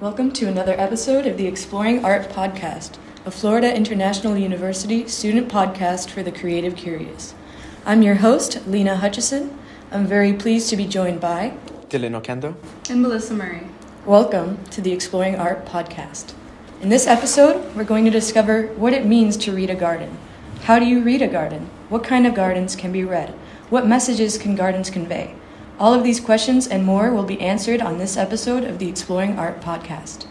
Welcome to another episode of the Exploring Art Podcast, a Florida International University student podcast for the creative curious. I'm your host, Lina Hutchison. I'm very pleased to be joined by Dylan Oquendo. And Melissa Murray. Welcome to the Exploring Art Podcast. In this episode, we're going to discover what it means to read a garden. How do you read a garden? What kind of gardens can be read? What messages can gardens convey? All of these questions and more will be answered on this episode of the Exploring Art Podcast.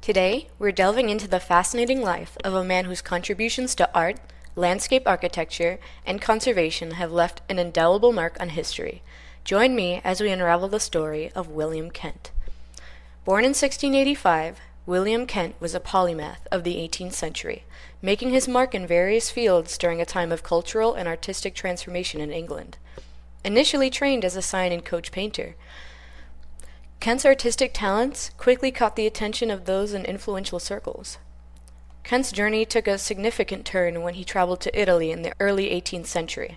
Today, we're delving into the fascinating life of a man whose contributions to art, landscape architecture, and conservation have left an indelible mark on history. Join me as we unravel the story of William Kent. Born in 1685, William Kent was a polymath of the 18th century, making his mark in various fields during a time of cultural and artistic transformation in England. Initially trained as a sign and coach painter, Kent's artistic talents quickly caught the attention of those in influential circles. Kent's journey took a significant turn when he traveled to Italy in the early 18th century.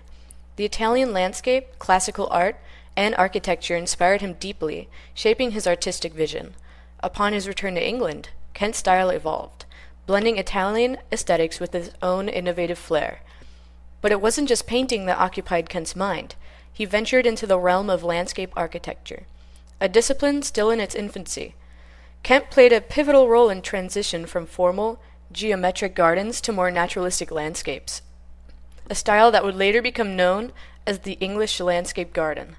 The Italian landscape, classical art, and architecture inspired him deeply, shaping his artistic vision. Upon his return to England, Kent's style evolved, blending Italian aesthetics with his own innovative flair. But it wasn't just painting that occupied Kent's mind. He ventured into the realm of landscape architecture, a discipline still in its infancy. Kent played a pivotal role in transition from formal, geometric gardens to more naturalistic landscapes, a style that would later become known as the English landscape garden.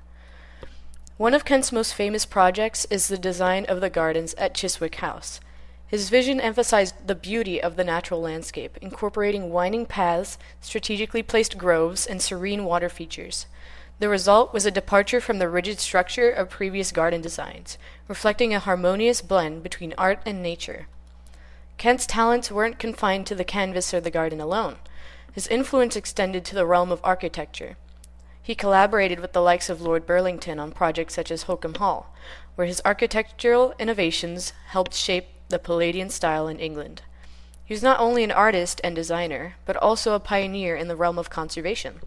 One of Kent's most famous projects is the design of the gardens at Chiswick House. His vision emphasized the beauty of the natural landscape, incorporating winding paths, strategically placed groves, and serene water features. The result was a departure from the rigid structure of previous garden designs, reflecting a harmonious blend between art and nature. Kent's talents weren't confined to the canvas or the garden alone. His influence extended to the realm of architecture. He collaborated with the likes of Lord Burlington on projects such as Holkham Hall, where his architectural innovations helped shape the Palladian style in England. He was not only an artist and designer, but also a pioneer in the realm of conservation.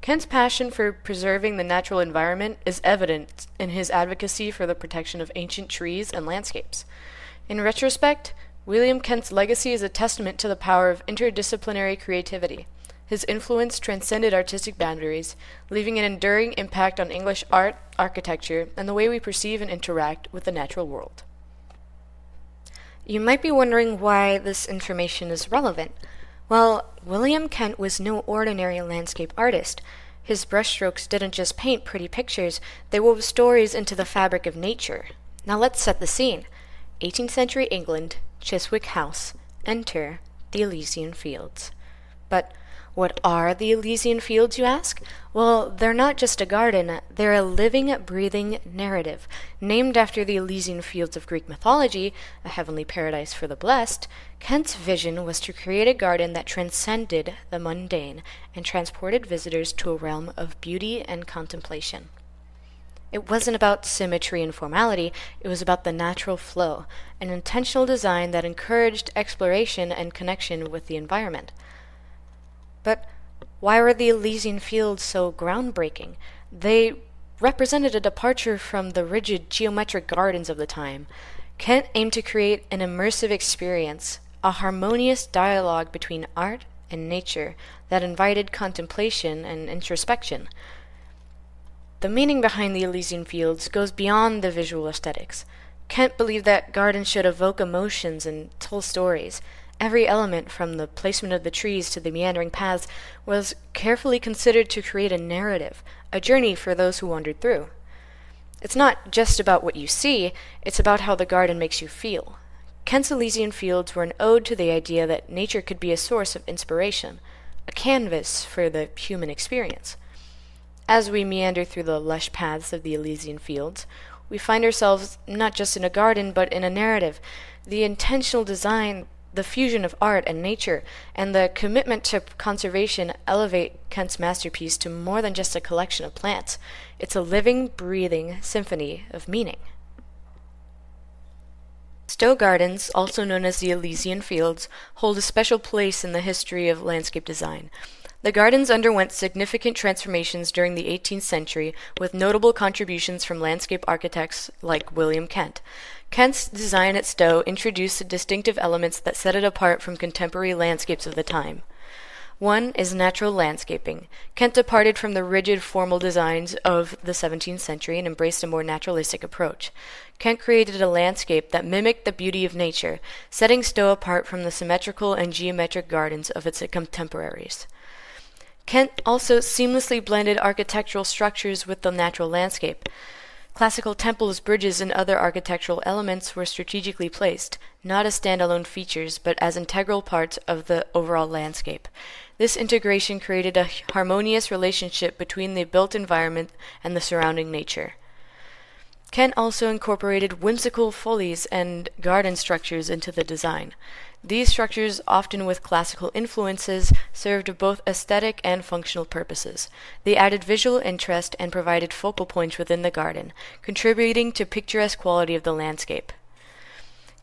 Kent's passion for preserving the natural environment is evident in his advocacy for the protection of ancient trees and landscapes. In retrospect, William Kent's legacy is a testament to the power of interdisciplinary creativity. His influence transcended artistic boundaries, leaving an enduring impact on English art, architecture, and the way we perceive and interact with the natural world. You might be wondering why this information is relevant. Well, William Kent was no ordinary landscape artist. His brushstrokes didn't just paint pretty pictures, they wove stories into the fabric of nature. Now let's set the scene. 18th century England, Chiswick House. Enter the Elysian Fields. But what are the Elysian Fields, you ask? Well, they're not just a garden, they're a living, breathing narrative. Named after the Elysian Fields of Greek mythology, a heavenly paradise for the blessed, Kent's vision was to create a garden that transcended the mundane and transported visitors to a realm of beauty and contemplation. It wasn't about symmetry and formality, it was about the natural flow, an intentional design that encouraged exploration and connection with the environment. But why were the Elysian Fields so groundbreaking? They represented a departure from the rigid geometric gardens of the time. Kent aimed to create an immersive experience, a harmonious dialogue between art and nature that invited contemplation and introspection. The meaning behind the Elysian Fields goes beyond the visual aesthetics. Kent believed that gardens should evoke emotions and tell stories. Every element, from the placement of the trees to the meandering paths, was carefully considered to create a narrative, a journey for those who wandered through. It's not just about what you see, it's about how the garden makes you feel. Kent's Elysian Fields were an ode to the idea that nature could be a source of inspiration, a canvas for the human experience. As we meander through the lush paths of the Elysian Fields, we find ourselves not just in a garden, but in a narrative. The intentional design the fusion of art and nature and the commitment to conservation elevate Kent's masterpiece to more than just a collection of plants. It's a living, breathing symphony of meaning. Stowe Gardens, also known as the Elysian Fields, hold a special place in the history of landscape design. The gardens underwent significant transformations during the 18th century, with notable contributions from landscape architects like William Kent. Kent's design at Stowe introduced distinctive elements that set it apart from contemporary landscapes of the time. One is natural landscaping. Kent departed from the rigid formal designs of the 17th century and embraced a more naturalistic approach. Kent created a landscape that mimicked the beauty of nature, setting Stowe apart from the symmetrical and geometric gardens of its contemporaries. Kent also seamlessly blended architectural structures with the natural landscape. Classical temples, bridges, and other architectural elements were strategically placed, not as standalone features, but as integral parts of the overall landscape. This integration created a harmonious relationship between the built environment and the surrounding nature. Kent also incorporated whimsical follies and garden structures into the design. These structures, often with classical influences, served both aesthetic and functional purposes. They added visual interest and provided focal points within the garden, contributing to picturesque quality of the landscape.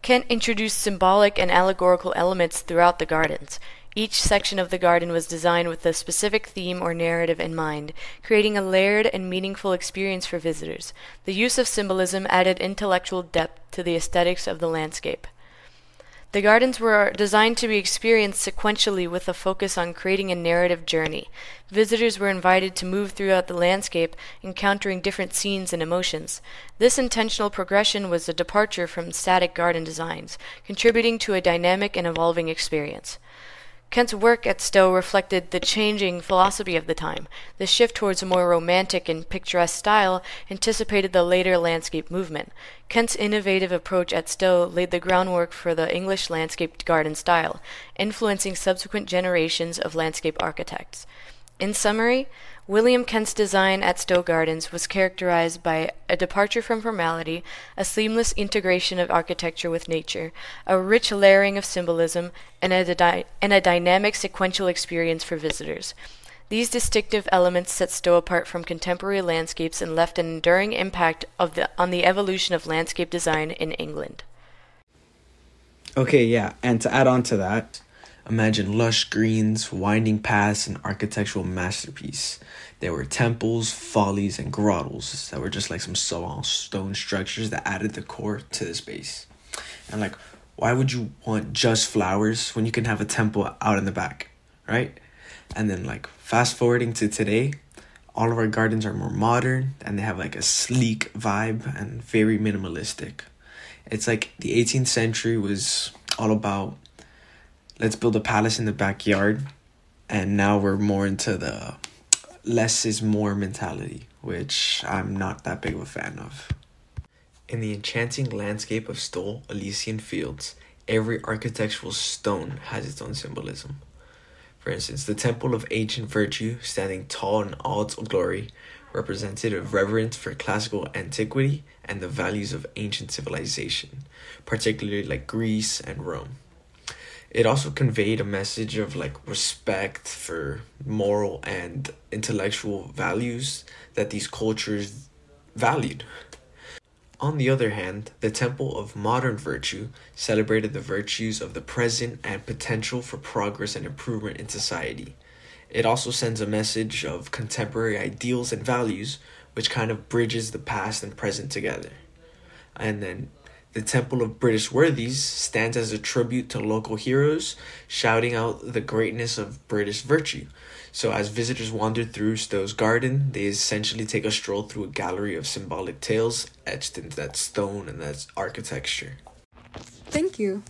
Kent introduced symbolic and allegorical elements throughout the gardens. Each section of the garden was designed with a specific theme or narrative in mind, creating a layered and meaningful experience for visitors. The use of symbolism added intellectual depth to the aesthetics of the landscape. The gardens were designed to be experienced sequentially with a focus on creating a narrative journey. Visitors were invited to move throughout the landscape, encountering different scenes and emotions. This intentional progression was a departure from static garden designs, contributing to a dynamic and evolving experience. Kent's work at Stowe reflected the changing philosophy of the time. The shift towards a more romantic and picturesque style anticipated the later landscape movement. Kent's innovative approach at Stowe laid the groundwork for the English landscape garden style, influencing subsequent generations of landscape architects. In summary, William Kent's design at Stowe Gardens was characterized by a departure from formality, a seamless integration of architecture with nature, a rich layering of symbolism, and a, di- and a dynamic sequential experience for visitors. These distinctive elements set Stowe apart from contemporary landscapes and left an enduring impact the, on the evolution of landscape design in England. Okay, yeah, and to add on to that, Imagine lush greens, winding paths, and architectural masterpiece. There were temples, follies, and grottos that were just like some small stone structures that added the core to the space. And like, why would you want just flowers when you can have a temple out in the back, right? And then like fast forwarding to today, all of our gardens are more modern and they have like a sleek vibe and very minimalistic. It's like the 18th century was all about let's build a palace in the backyard. And now we're more into the less is more mentality which i'm not that big of a fan of. In the enchanting landscape of Stowe Elysian Fields, every architectural stone has its own symbolism. For instance, the Temple of Ancient Virtue, standing tall in all its glory, represented a reverence for classical antiquity and the values of ancient civilization, particularly like Greece and Rome it also conveyed a message of like respect for moral and intellectual values that these cultures valued. On the other hand, the Temple of Modern Virtue celebrated the virtues of the present and potential for progress and improvement in society. It also sends a message of contemporary ideals and values, which kind of bridges the past and present together. And then the Temple of British Worthies stands as a tribute to local heroes, shouting out the greatness of British virtue. So, as visitors wander through Stowe's garden, they essentially take a stroll through a gallery of symbolic tales etched into that stone and that architecture. Thank you.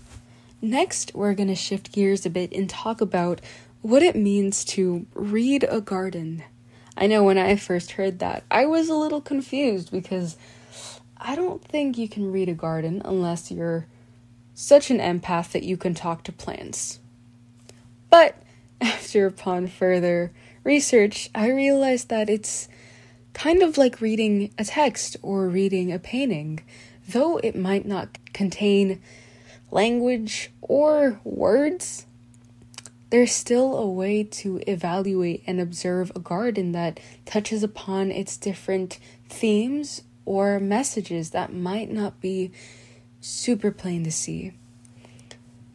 Next, we're going to shift gears a bit and talk about what it means to read a garden. I know when I first heard that, I was a little confused because I don't think you can read a garden unless you're such an empath that you can talk to plants. But after upon further research, I realized that it's kind of like reading a text or reading a painting, though it might not contain language or words. There's still a way to evaluate and observe a garden that touches upon its different themes or messages that might not be super plain to see.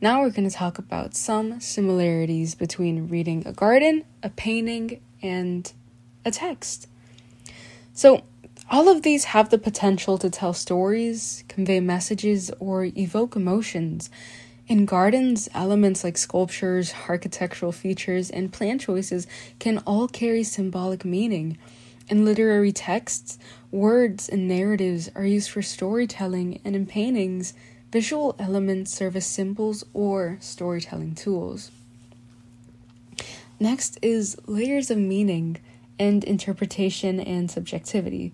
Now we're going to talk about some similarities between reading a garden, a painting, and a text. So, all of these have the potential to tell stories, convey messages, or evoke emotions. In gardens, elements like sculptures, architectural features, and plant choices can all carry symbolic meaning. In literary texts, words and narratives are used for storytelling, and in paintings, Visual elements serve as symbols or storytelling tools. Next is layers of meaning and interpretation and subjectivity.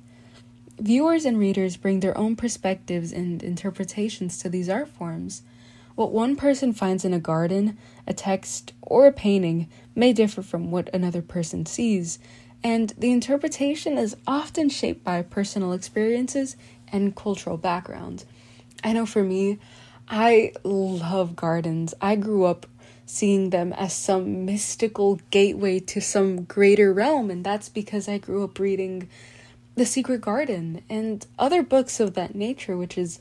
Viewers and readers bring their own perspectives and interpretations to these art forms. What one person finds in a garden, a text, or a painting may differ from what another person sees, and the interpretation is often shaped by personal experiences and cultural background. I know for me, I love gardens. I grew up seeing them as some mystical gateway to some greater realm, and that's because I grew up reading The Secret Garden and other books of that nature, which is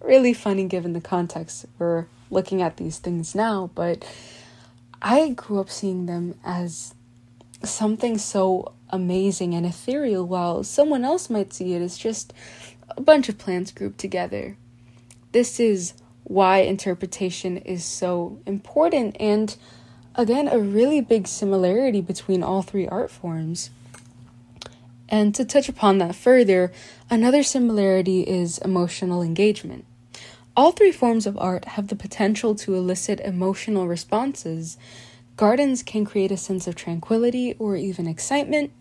really funny given the context we're looking at these things now. But I grew up seeing them as something so amazing and ethereal, while someone else might see it as just a bunch of plants grouped together. This is why interpretation is so important and again a really big similarity between all three art forms. And to touch upon that further, another similarity is emotional engagement. All three forms of art have the potential to elicit emotional responses. Gardens can create a sense of tranquility or even excitement.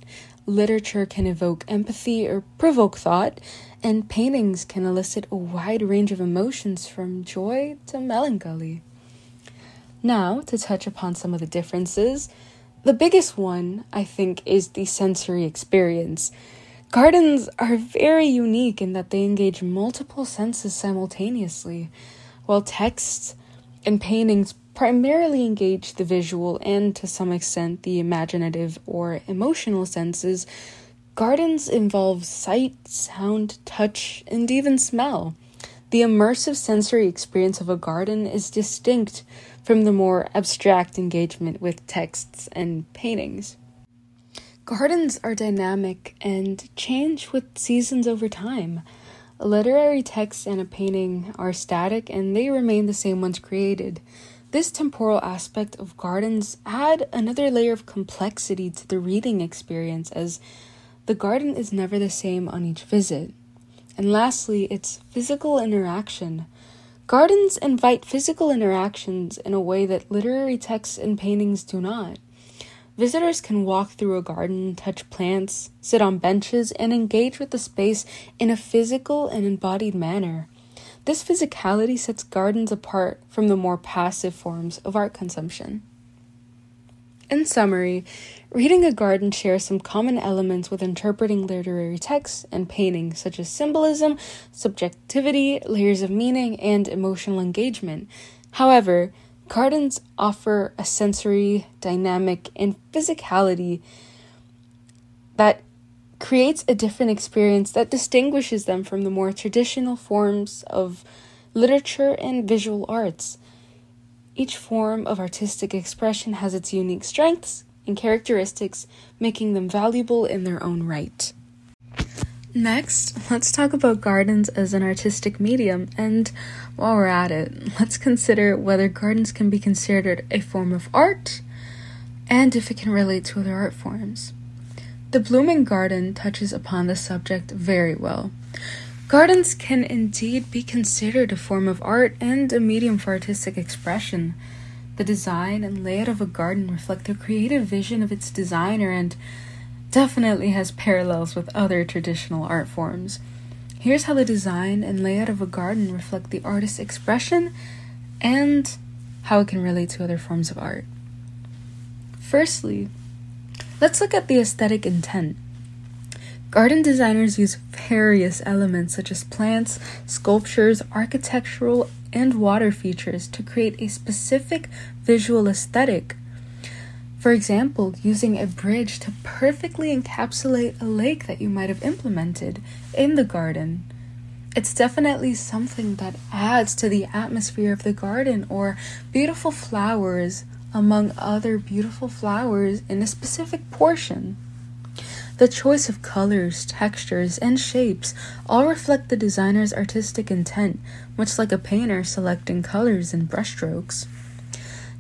Literature can evoke empathy or provoke thought and paintings can elicit a wide range of emotions from joy to melancholy. Now, to touch upon some of the differences, the biggest one, I think, is the sensory experience. Gardens are very unique in that they engage multiple senses simultaneously, while texts and paintings primarily engage the visual and, to some extent, the imaginative or emotional senses Gardens involve sight, sound, touch, and even smell. The immersive sensory experience of a garden is distinct from the more abstract engagement with texts and paintings. Gardens are dynamic and change with seasons over time. A literary text and a painting are static and they remain the same once created. This temporal aspect of gardens add another layer of complexity to the reading experience as the garden is never the same on each visit. And lastly, it's physical interaction. Gardens invite physical interactions in a way that literary texts and paintings do not. Visitors can walk through a garden, touch plants, sit on benches, and engage with the space in a physical and embodied manner. This physicality sets gardens apart from the more passive forms of art consumption. In summary, reading a garden shares some common elements with interpreting literary texts and paintings, such as symbolism, subjectivity, layers of meaning, and emotional engagement. However, gardens offer a sensory, dynamic, and physicality that creates a different experience that distinguishes them from the more traditional forms of literature and visual arts. Each form of artistic expression has its unique strengths and characteristics, making them valuable in their own right. Next, let's talk about gardens as an artistic medium, and while we're at it, let's consider whether gardens can be considered a form of art and if it can relate to other art forms. The Blooming Garden touches upon the subject very well. Gardens can indeed be considered a form of art and a medium for artistic expression. The design and layout of a garden reflect the creative vision of its designer and definitely has parallels with other traditional art forms. Here's how the design and layout of a garden reflect the artist's expression and how it can relate to other forms of art. Firstly, let's look at the aesthetic intent. Garden designers use various elements such as plants, sculptures, architectural, and water features to create a specific visual aesthetic. For example, using a bridge to perfectly encapsulate a lake that you might have implemented in the garden. It's definitely something that adds to the atmosphere of the garden or beautiful flowers among other beautiful flowers in a specific portion. The choice of colors, textures, and shapes all reflect the designer's artistic intent, much like a painter selecting colors and brushstrokes.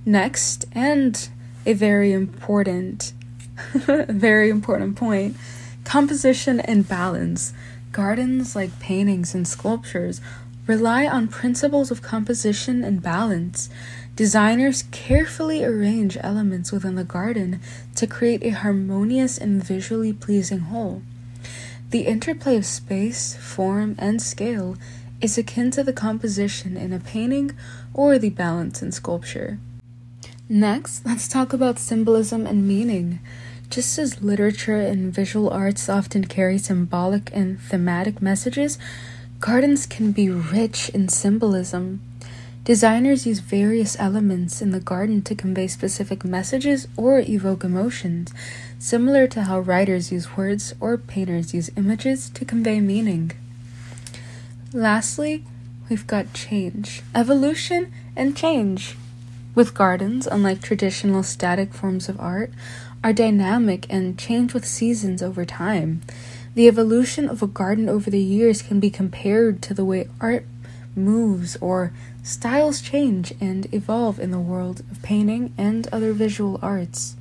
Next, and a very important, very important point composition and balance. Gardens, like paintings and sculptures, rely on principles of composition and balance. Designers carefully arrange elements within the garden to create a harmonious and visually pleasing whole. The interplay of space, form, and scale is akin to the composition in a painting or the balance in sculpture. Next, let's talk about symbolism and meaning. Just as literature and visual arts often carry symbolic and thematic messages, gardens can be rich in symbolism. Designers use various elements in the garden to convey specific messages or evoke emotions, similar to how writers use words or painters use images to convey meaning. Lastly, we've got change, evolution, and change. With gardens, unlike traditional static forms of art, are dynamic and change with seasons over time. The evolution of a garden over the years can be compared to the way art moves or styles change and evolve in the world of painting and other visual arts.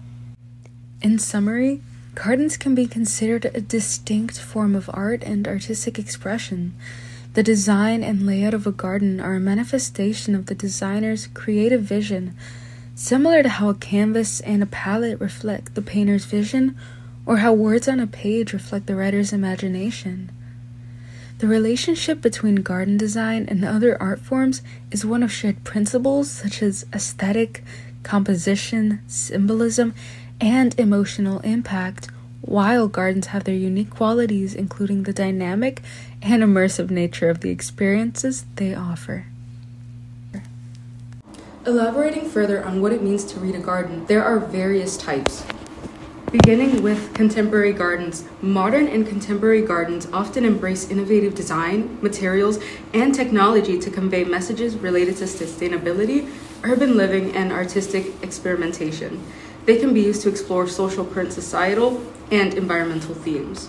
In summary, gardens can be considered a distinct form of art and artistic expression. The design and layout of a garden are a manifestation of the designer's creative vision, similar to how a canvas and a palette reflect the painter's vision, or how words on a page reflect the writer's imagination. The relationship between garden design and other art forms is one of shared principles such as aesthetic, composition, symbolism, and emotional impact, while gardens have their unique qualities, including the dynamic and immersive nature of the experiences they offer. Elaborating further on what it means to read a garden, there are various types. Beginning with contemporary gardens, modern and contemporary gardens often embrace innovative design, materials, and technology to convey messages related to sustainability, urban living, and artistic experimentation. They can be used to explore social, current societal, and environmental themes.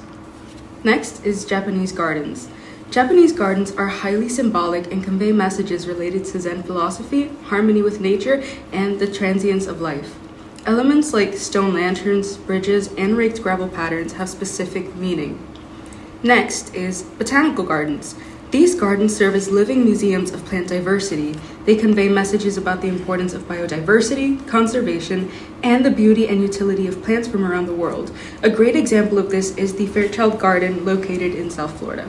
Next is Japanese gardens. Japanese gardens are highly symbolic and convey messages related to Zen philosophy, harmony with nature, and the transience of life. Elements like stone lanterns, bridges, and raked gravel patterns have specific meaning. Next is botanical gardens. These gardens serve as living museums of plant diversity. They convey messages about the importance of biodiversity, conservation, and the beauty and utility of plants from around the world. A great example of this is the Fairchild Garden located in South Florida.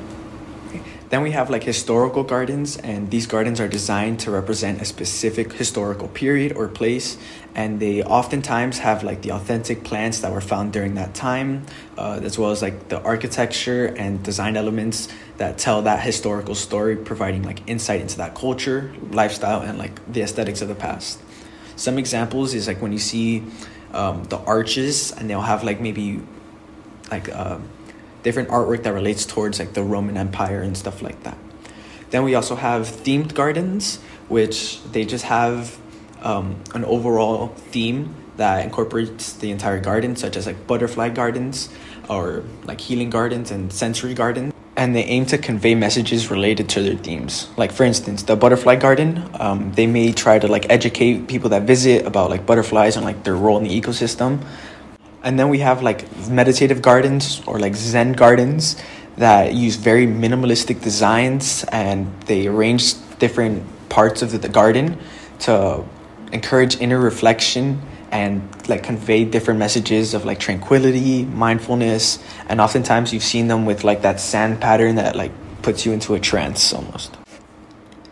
Then we have like historical gardens, and these gardens are designed to represent a specific historical period or place, and they oftentimes have like the authentic plants that were found during that time, uh, as well as like the architecture and design elements that tell that historical story, providing like insight into that culture, lifestyle, and like the aesthetics of the past. Some examples is like when you see um, the arches, and they'll have like maybe like. Uh, different artwork that relates towards like the Roman Empire and stuff like that. Then we also have themed gardens, which they just have um, an overall theme that incorporates the entire garden, such as like butterfly gardens or like healing gardens and sensory gardens. And they aim to convey messages related to their themes. Like for instance, the butterfly garden, um, they may try to like educate people that visit about like butterflies and like their role in the ecosystem and then we have like meditative gardens or like Zen gardens that use very minimalistic designs and they arrange different parts of the garden to encourage inner reflection and like convey different messages of like tranquility, mindfulness, and oftentimes you've seen them with like that sand pattern that like puts you into a trance almost.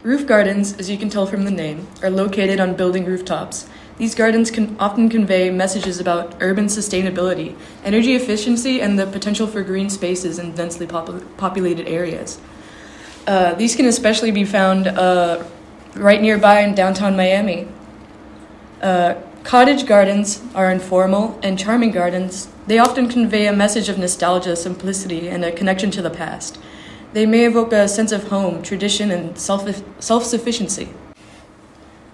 Roof gardens, as you can tell from the name, are located on building rooftops these gardens can often convey messages about urban sustainability, energy efficiency, and the potential for green spaces in densely popul- populated areas. Uh, these can especially be found uh, right nearby in downtown Miami. Uh, cottage gardens are informal and charming gardens. They often convey a message of nostalgia, simplicity, and a connection to the past. They may evoke a sense of home, tradition, and self sufficiency.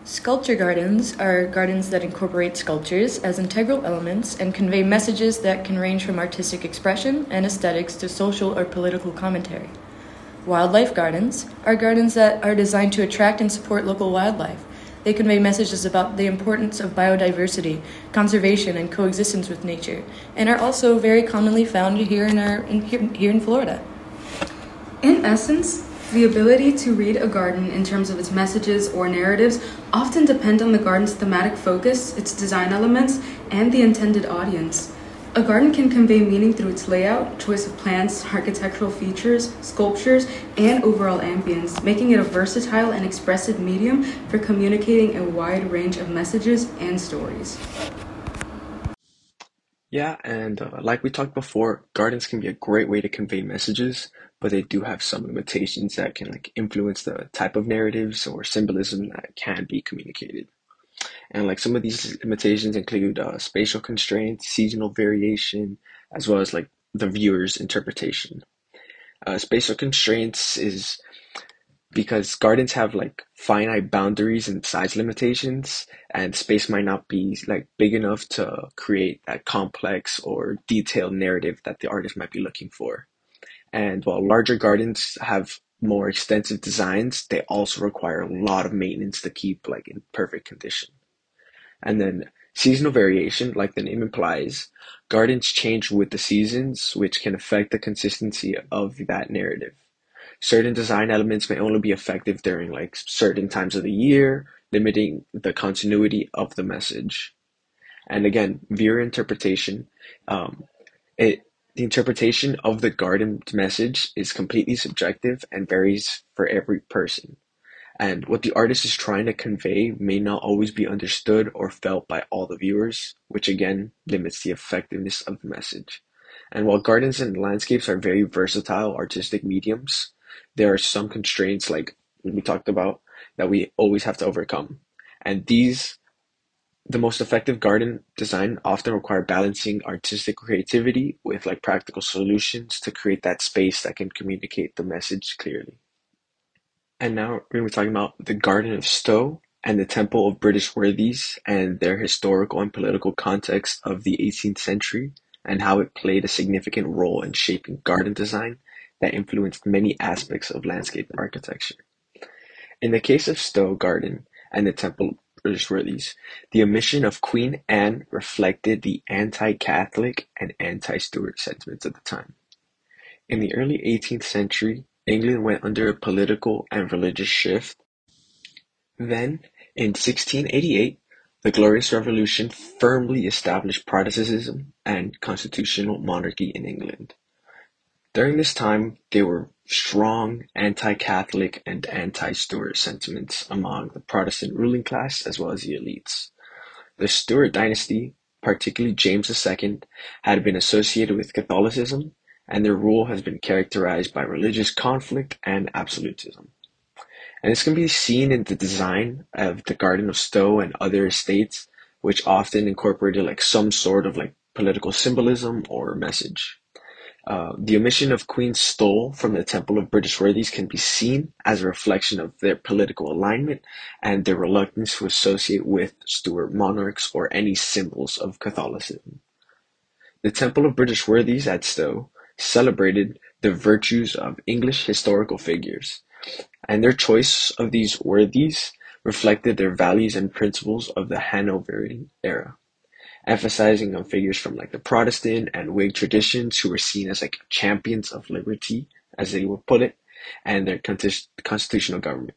Sculpture gardens are gardens that incorporate sculptures as integral elements and convey messages that can range from artistic expression and aesthetics to social or political commentary. Wildlife gardens are gardens that are designed to attract and support local wildlife. They convey messages about the importance of biodiversity, conservation, and coexistence with nature, and are also very commonly found here in, our, in, here, here in Florida. In essence, the ability to read a garden in terms of its messages or narratives often depend on the garden's thematic focus, its design elements, and the intended audience. A garden can convey meaning through its layout, choice of plants, architectural features, sculptures, and overall ambience, making it a versatile and expressive medium for communicating a wide range of messages and stories. Yeah, and uh, like we talked before, gardens can be a great way to convey messages, but they do have some limitations that can like influence the type of narratives or symbolism that can be communicated. And like some of these limitations include uh, spatial constraints, seasonal variation, as well as like the viewer's interpretation. Uh, spatial constraints is because gardens have like finite boundaries and size limitations and space might not be like big enough to create that complex or detailed narrative that the artist might be looking for and while larger gardens have more extensive designs, they also require a lot of maintenance to keep like in perfect condition. And then seasonal variation, like the name implies, gardens change with the seasons, which can affect the consistency of that narrative. Certain design elements may only be effective during like certain times of the year, limiting the continuity of the message. And again, viewer interpretation, um, it the interpretation of the garden message is completely subjective and varies for every person, and what the artist is trying to convey may not always be understood or felt by all the viewers, which again limits the effectiveness of the message. And while gardens and landscapes are very versatile artistic mediums, there are some constraints, like we talked about, that we always have to overcome. And these the most effective garden design often require balancing artistic creativity with like practical solutions to create that space that can communicate the message clearly. And now we're going to be talking about the Garden of Stowe and the Temple of British Worthies and their historical and political context of the 18th century and how it played a significant role in shaping garden design that influenced many aspects of landscape architecture. In the case of Stowe Garden and the Temple Worthies, the omission of Queen Anne reflected the anti-Catholic and anti-Stuart sentiments of the time. In the early 18th century, England went under a political and religious shift. Then, in 1688, the Glorious Revolution firmly established Protestantism and constitutional monarchy in England. During this time, there were strong anti-Catholic and anti-Stuart sentiments among the Protestant ruling class as well as the elites. The Stuart dynasty, particularly James II, had been associated with Catholicism, and their rule has been characterized by religious conflict and absolutism. And this can be seen in the design of the Garden of Stowe and other estates, which often incorporated like some sort of like political symbolism or message. Uh, the omission of Queen Stowe from the Temple of British Worthies can be seen as a reflection of their political alignment and their reluctance to associate with Stuart monarchs or any symbols of Catholicism. The Temple of British Worthies at Stowe celebrated the virtues of English historical figures, and their choice of these worthies reflected their values and principles of the Hanoverian era emphasizing on figures from like the Protestant and Whig traditions who were seen as like champions of liberty, as they would put it, and their constitutional government.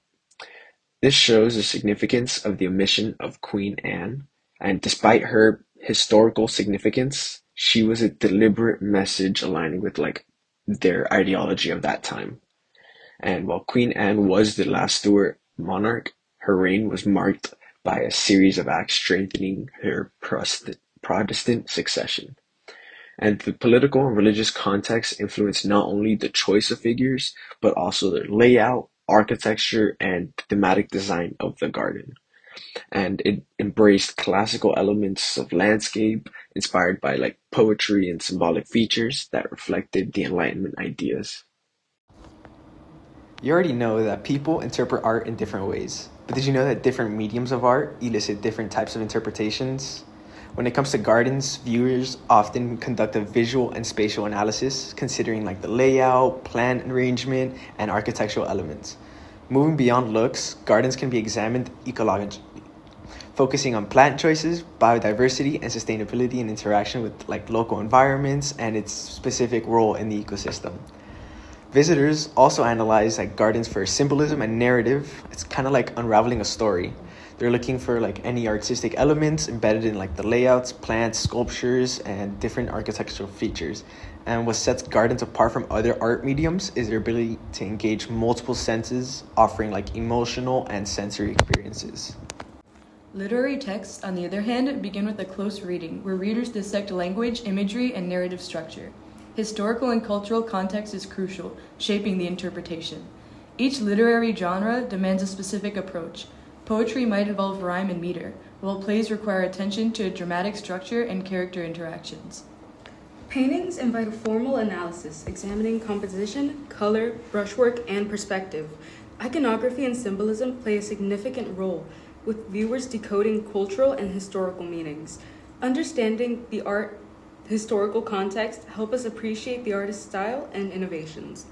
This shows the significance of the omission of Queen Anne, and despite her historical significance, she was a deliberate message aligning with like their ideology of that time. And while Queen Anne was the last Stuart monarch, her reign was marked by a series of acts strengthening her Protestant succession. And the political and religious context influenced not only the choice of figures, but also their layout, architecture, and thematic design of the garden. And it embraced classical elements of landscape inspired by like poetry and symbolic features that reflected the Enlightenment ideas. You already know that people interpret art in different ways, but did you know that different mediums of art elicit different types of interpretations? When it comes to gardens, viewers often conduct a visual and spatial analysis, considering like the layout, plant arrangement, and architectural elements. Moving beyond looks, gardens can be examined ecologically, focusing on plant choices, biodiversity, and sustainability in interaction with like local environments and its specific role in the ecosystem. Visitors also analyze like gardens for symbolism and narrative. It's kind of like unraveling a story. They're looking for like any artistic elements embedded in like the layouts, plants, sculptures, and different architectural features. And what sets gardens apart from other art mediums is their ability to engage multiple senses, offering like emotional and sensory experiences. Literary texts, on the other hand, begin with a close reading, where readers dissect language, imagery, and narrative structure. Historical and cultural context is crucial, shaping the interpretation. Each literary genre demands a specific approach. Poetry might involve rhyme and meter, while plays require attention to dramatic structure and character interactions. Paintings invite a formal analysis examining composition, color, brushwork, and perspective. Iconography and symbolism play a significant role, with viewers decoding cultural and historical meanings. Understanding the art historical context help us appreciate the artist's style and innovations.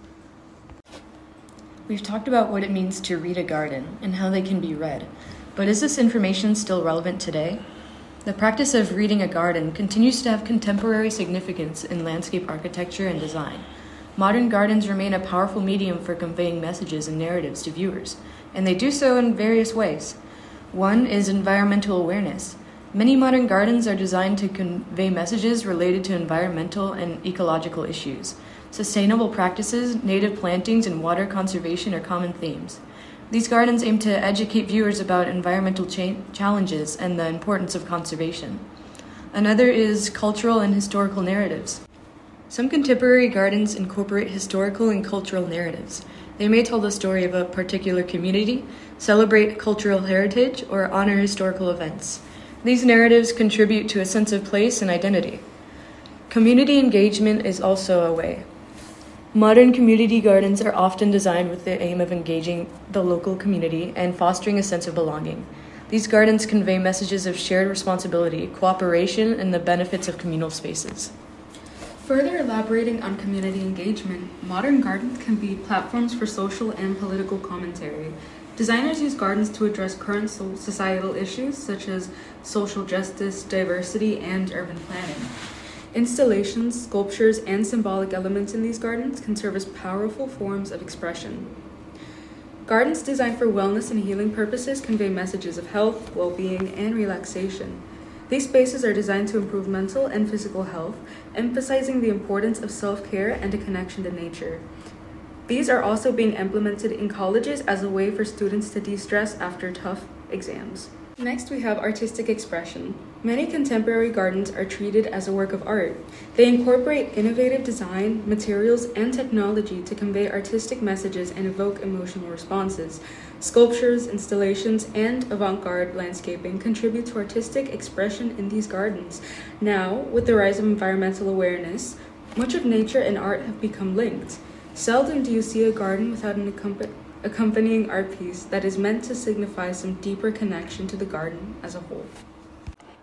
We've talked about what it means to read a garden and how they can be read, but is this information still relevant today? The practice of reading a garden continues to have contemporary significance in landscape architecture and design. Modern gardens remain a powerful medium for conveying messages and narratives to viewers, and they do so in various ways. One is environmental awareness. Many modern gardens are designed to convey messages related to environmental and ecological issues. Sustainable practices, native plantings, and water conservation are common themes. These gardens aim to educate viewers about environmental cha- challenges and the importance of conservation. Another is cultural and historical narratives. Some contemporary gardens incorporate historical and cultural narratives. They may tell the story of a particular community, celebrate cultural heritage, or honor historical events. These narratives contribute to a sense of place and identity. Community engagement is also a way. Modern community gardens are often designed with the aim of engaging the local community and fostering a sense of belonging. These gardens convey messages of shared responsibility, cooperation, and the benefits of communal spaces. Further elaborating on community engagement, modern gardens can be platforms for social and political commentary. Designers use gardens to address current societal issues such as social justice, diversity, and urban planning. Installations, sculptures, and symbolic elements in these gardens can serve as powerful forms of expression. Gardens designed for wellness and healing purposes convey messages of health, well being, and relaxation. These spaces are designed to improve mental and physical health, emphasizing the importance of self care and a connection to nature. These are also being implemented in colleges as a way for students to de stress after tough exams. Next, we have artistic expression. Many contemporary gardens are treated as a work of art. They incorporate innovative design, materials, and technology to convey artistic messages and evoke emotional responses. Sculptures, installations, and avant garde landscaping contribute to artistic expression in these gardens. Now, with the rise of environmental awareness, much of nature and art have become linked. Seldom do you see a garden without an accompanying art piece that is meant to signify some deeper connection to the garden as a whole.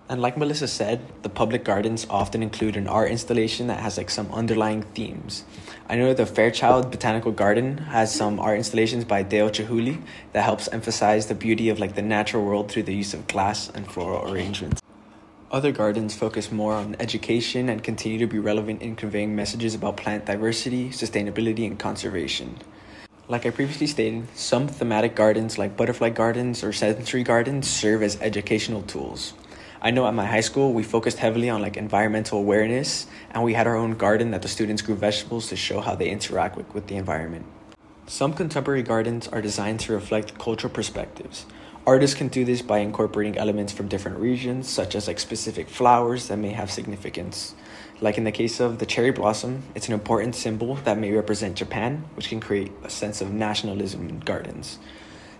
And like Melissa said, the public gardens often include an art installation that has like some underlying themes. I know the Fairchild Botanical Garden has some art installations by Dale Chihuly that helps emphasize the beauty of like the natural world through the use of glass and floral arrangements. Other gardens focus more on education and continue to be relevant in conveying messages about plant diversity, sustainability, and conservation. Like I previously stated, some thematic gardens like butterfly gardens or sensory gardens serve as educational tools. I know at my high school we focused heavily on like environmental awareness and we had our own garden that the students grew vegetables to show how they interact with, with the environment. Some contemporary gardens are designed to reflect cultural perspectives. Artists can do this by incorporating elements from different regions, such as like specific flowers that may have significance. Like in the case of the cherry blossom, it's an important symbol that may represent Japan, which can create a sense of nationalism in gardens.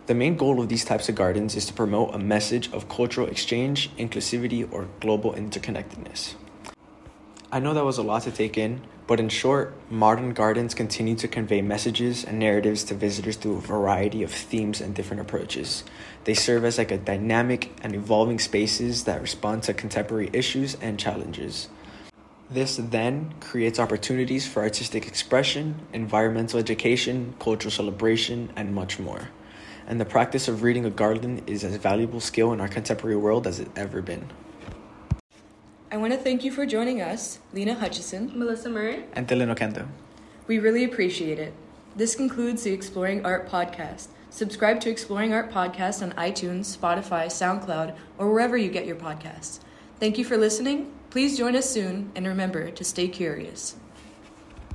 The main goal of these types of gardens is to promote a message of cultural exchange, inclusivity, or global interconnectedness. I know that was a lot to take in, But in short, modern gardens continue to convey messages and narratives to visitors through a variety of themes and different approaches. They serve as like a dynamic and evolving spaces that respond to contemporary issues and challenges. This then creates opportunities for artistic expression, environmental education, cultural celebration, and much more. And the practice of reading a garden is as valuable skill in our contemporary world as it ever been. I want to thank you for joining us, Lina Hutchison, Melissa Murray, And Dylan Oquendo. We really appreciate it. This concludes the Exploring Art podcast. Subscribe to Exploring Art podcast on iTunes, Spotify, SoundCloud, or wherever you get your podcasts. Thank you for listening. Please join us soon and remember to stay curious.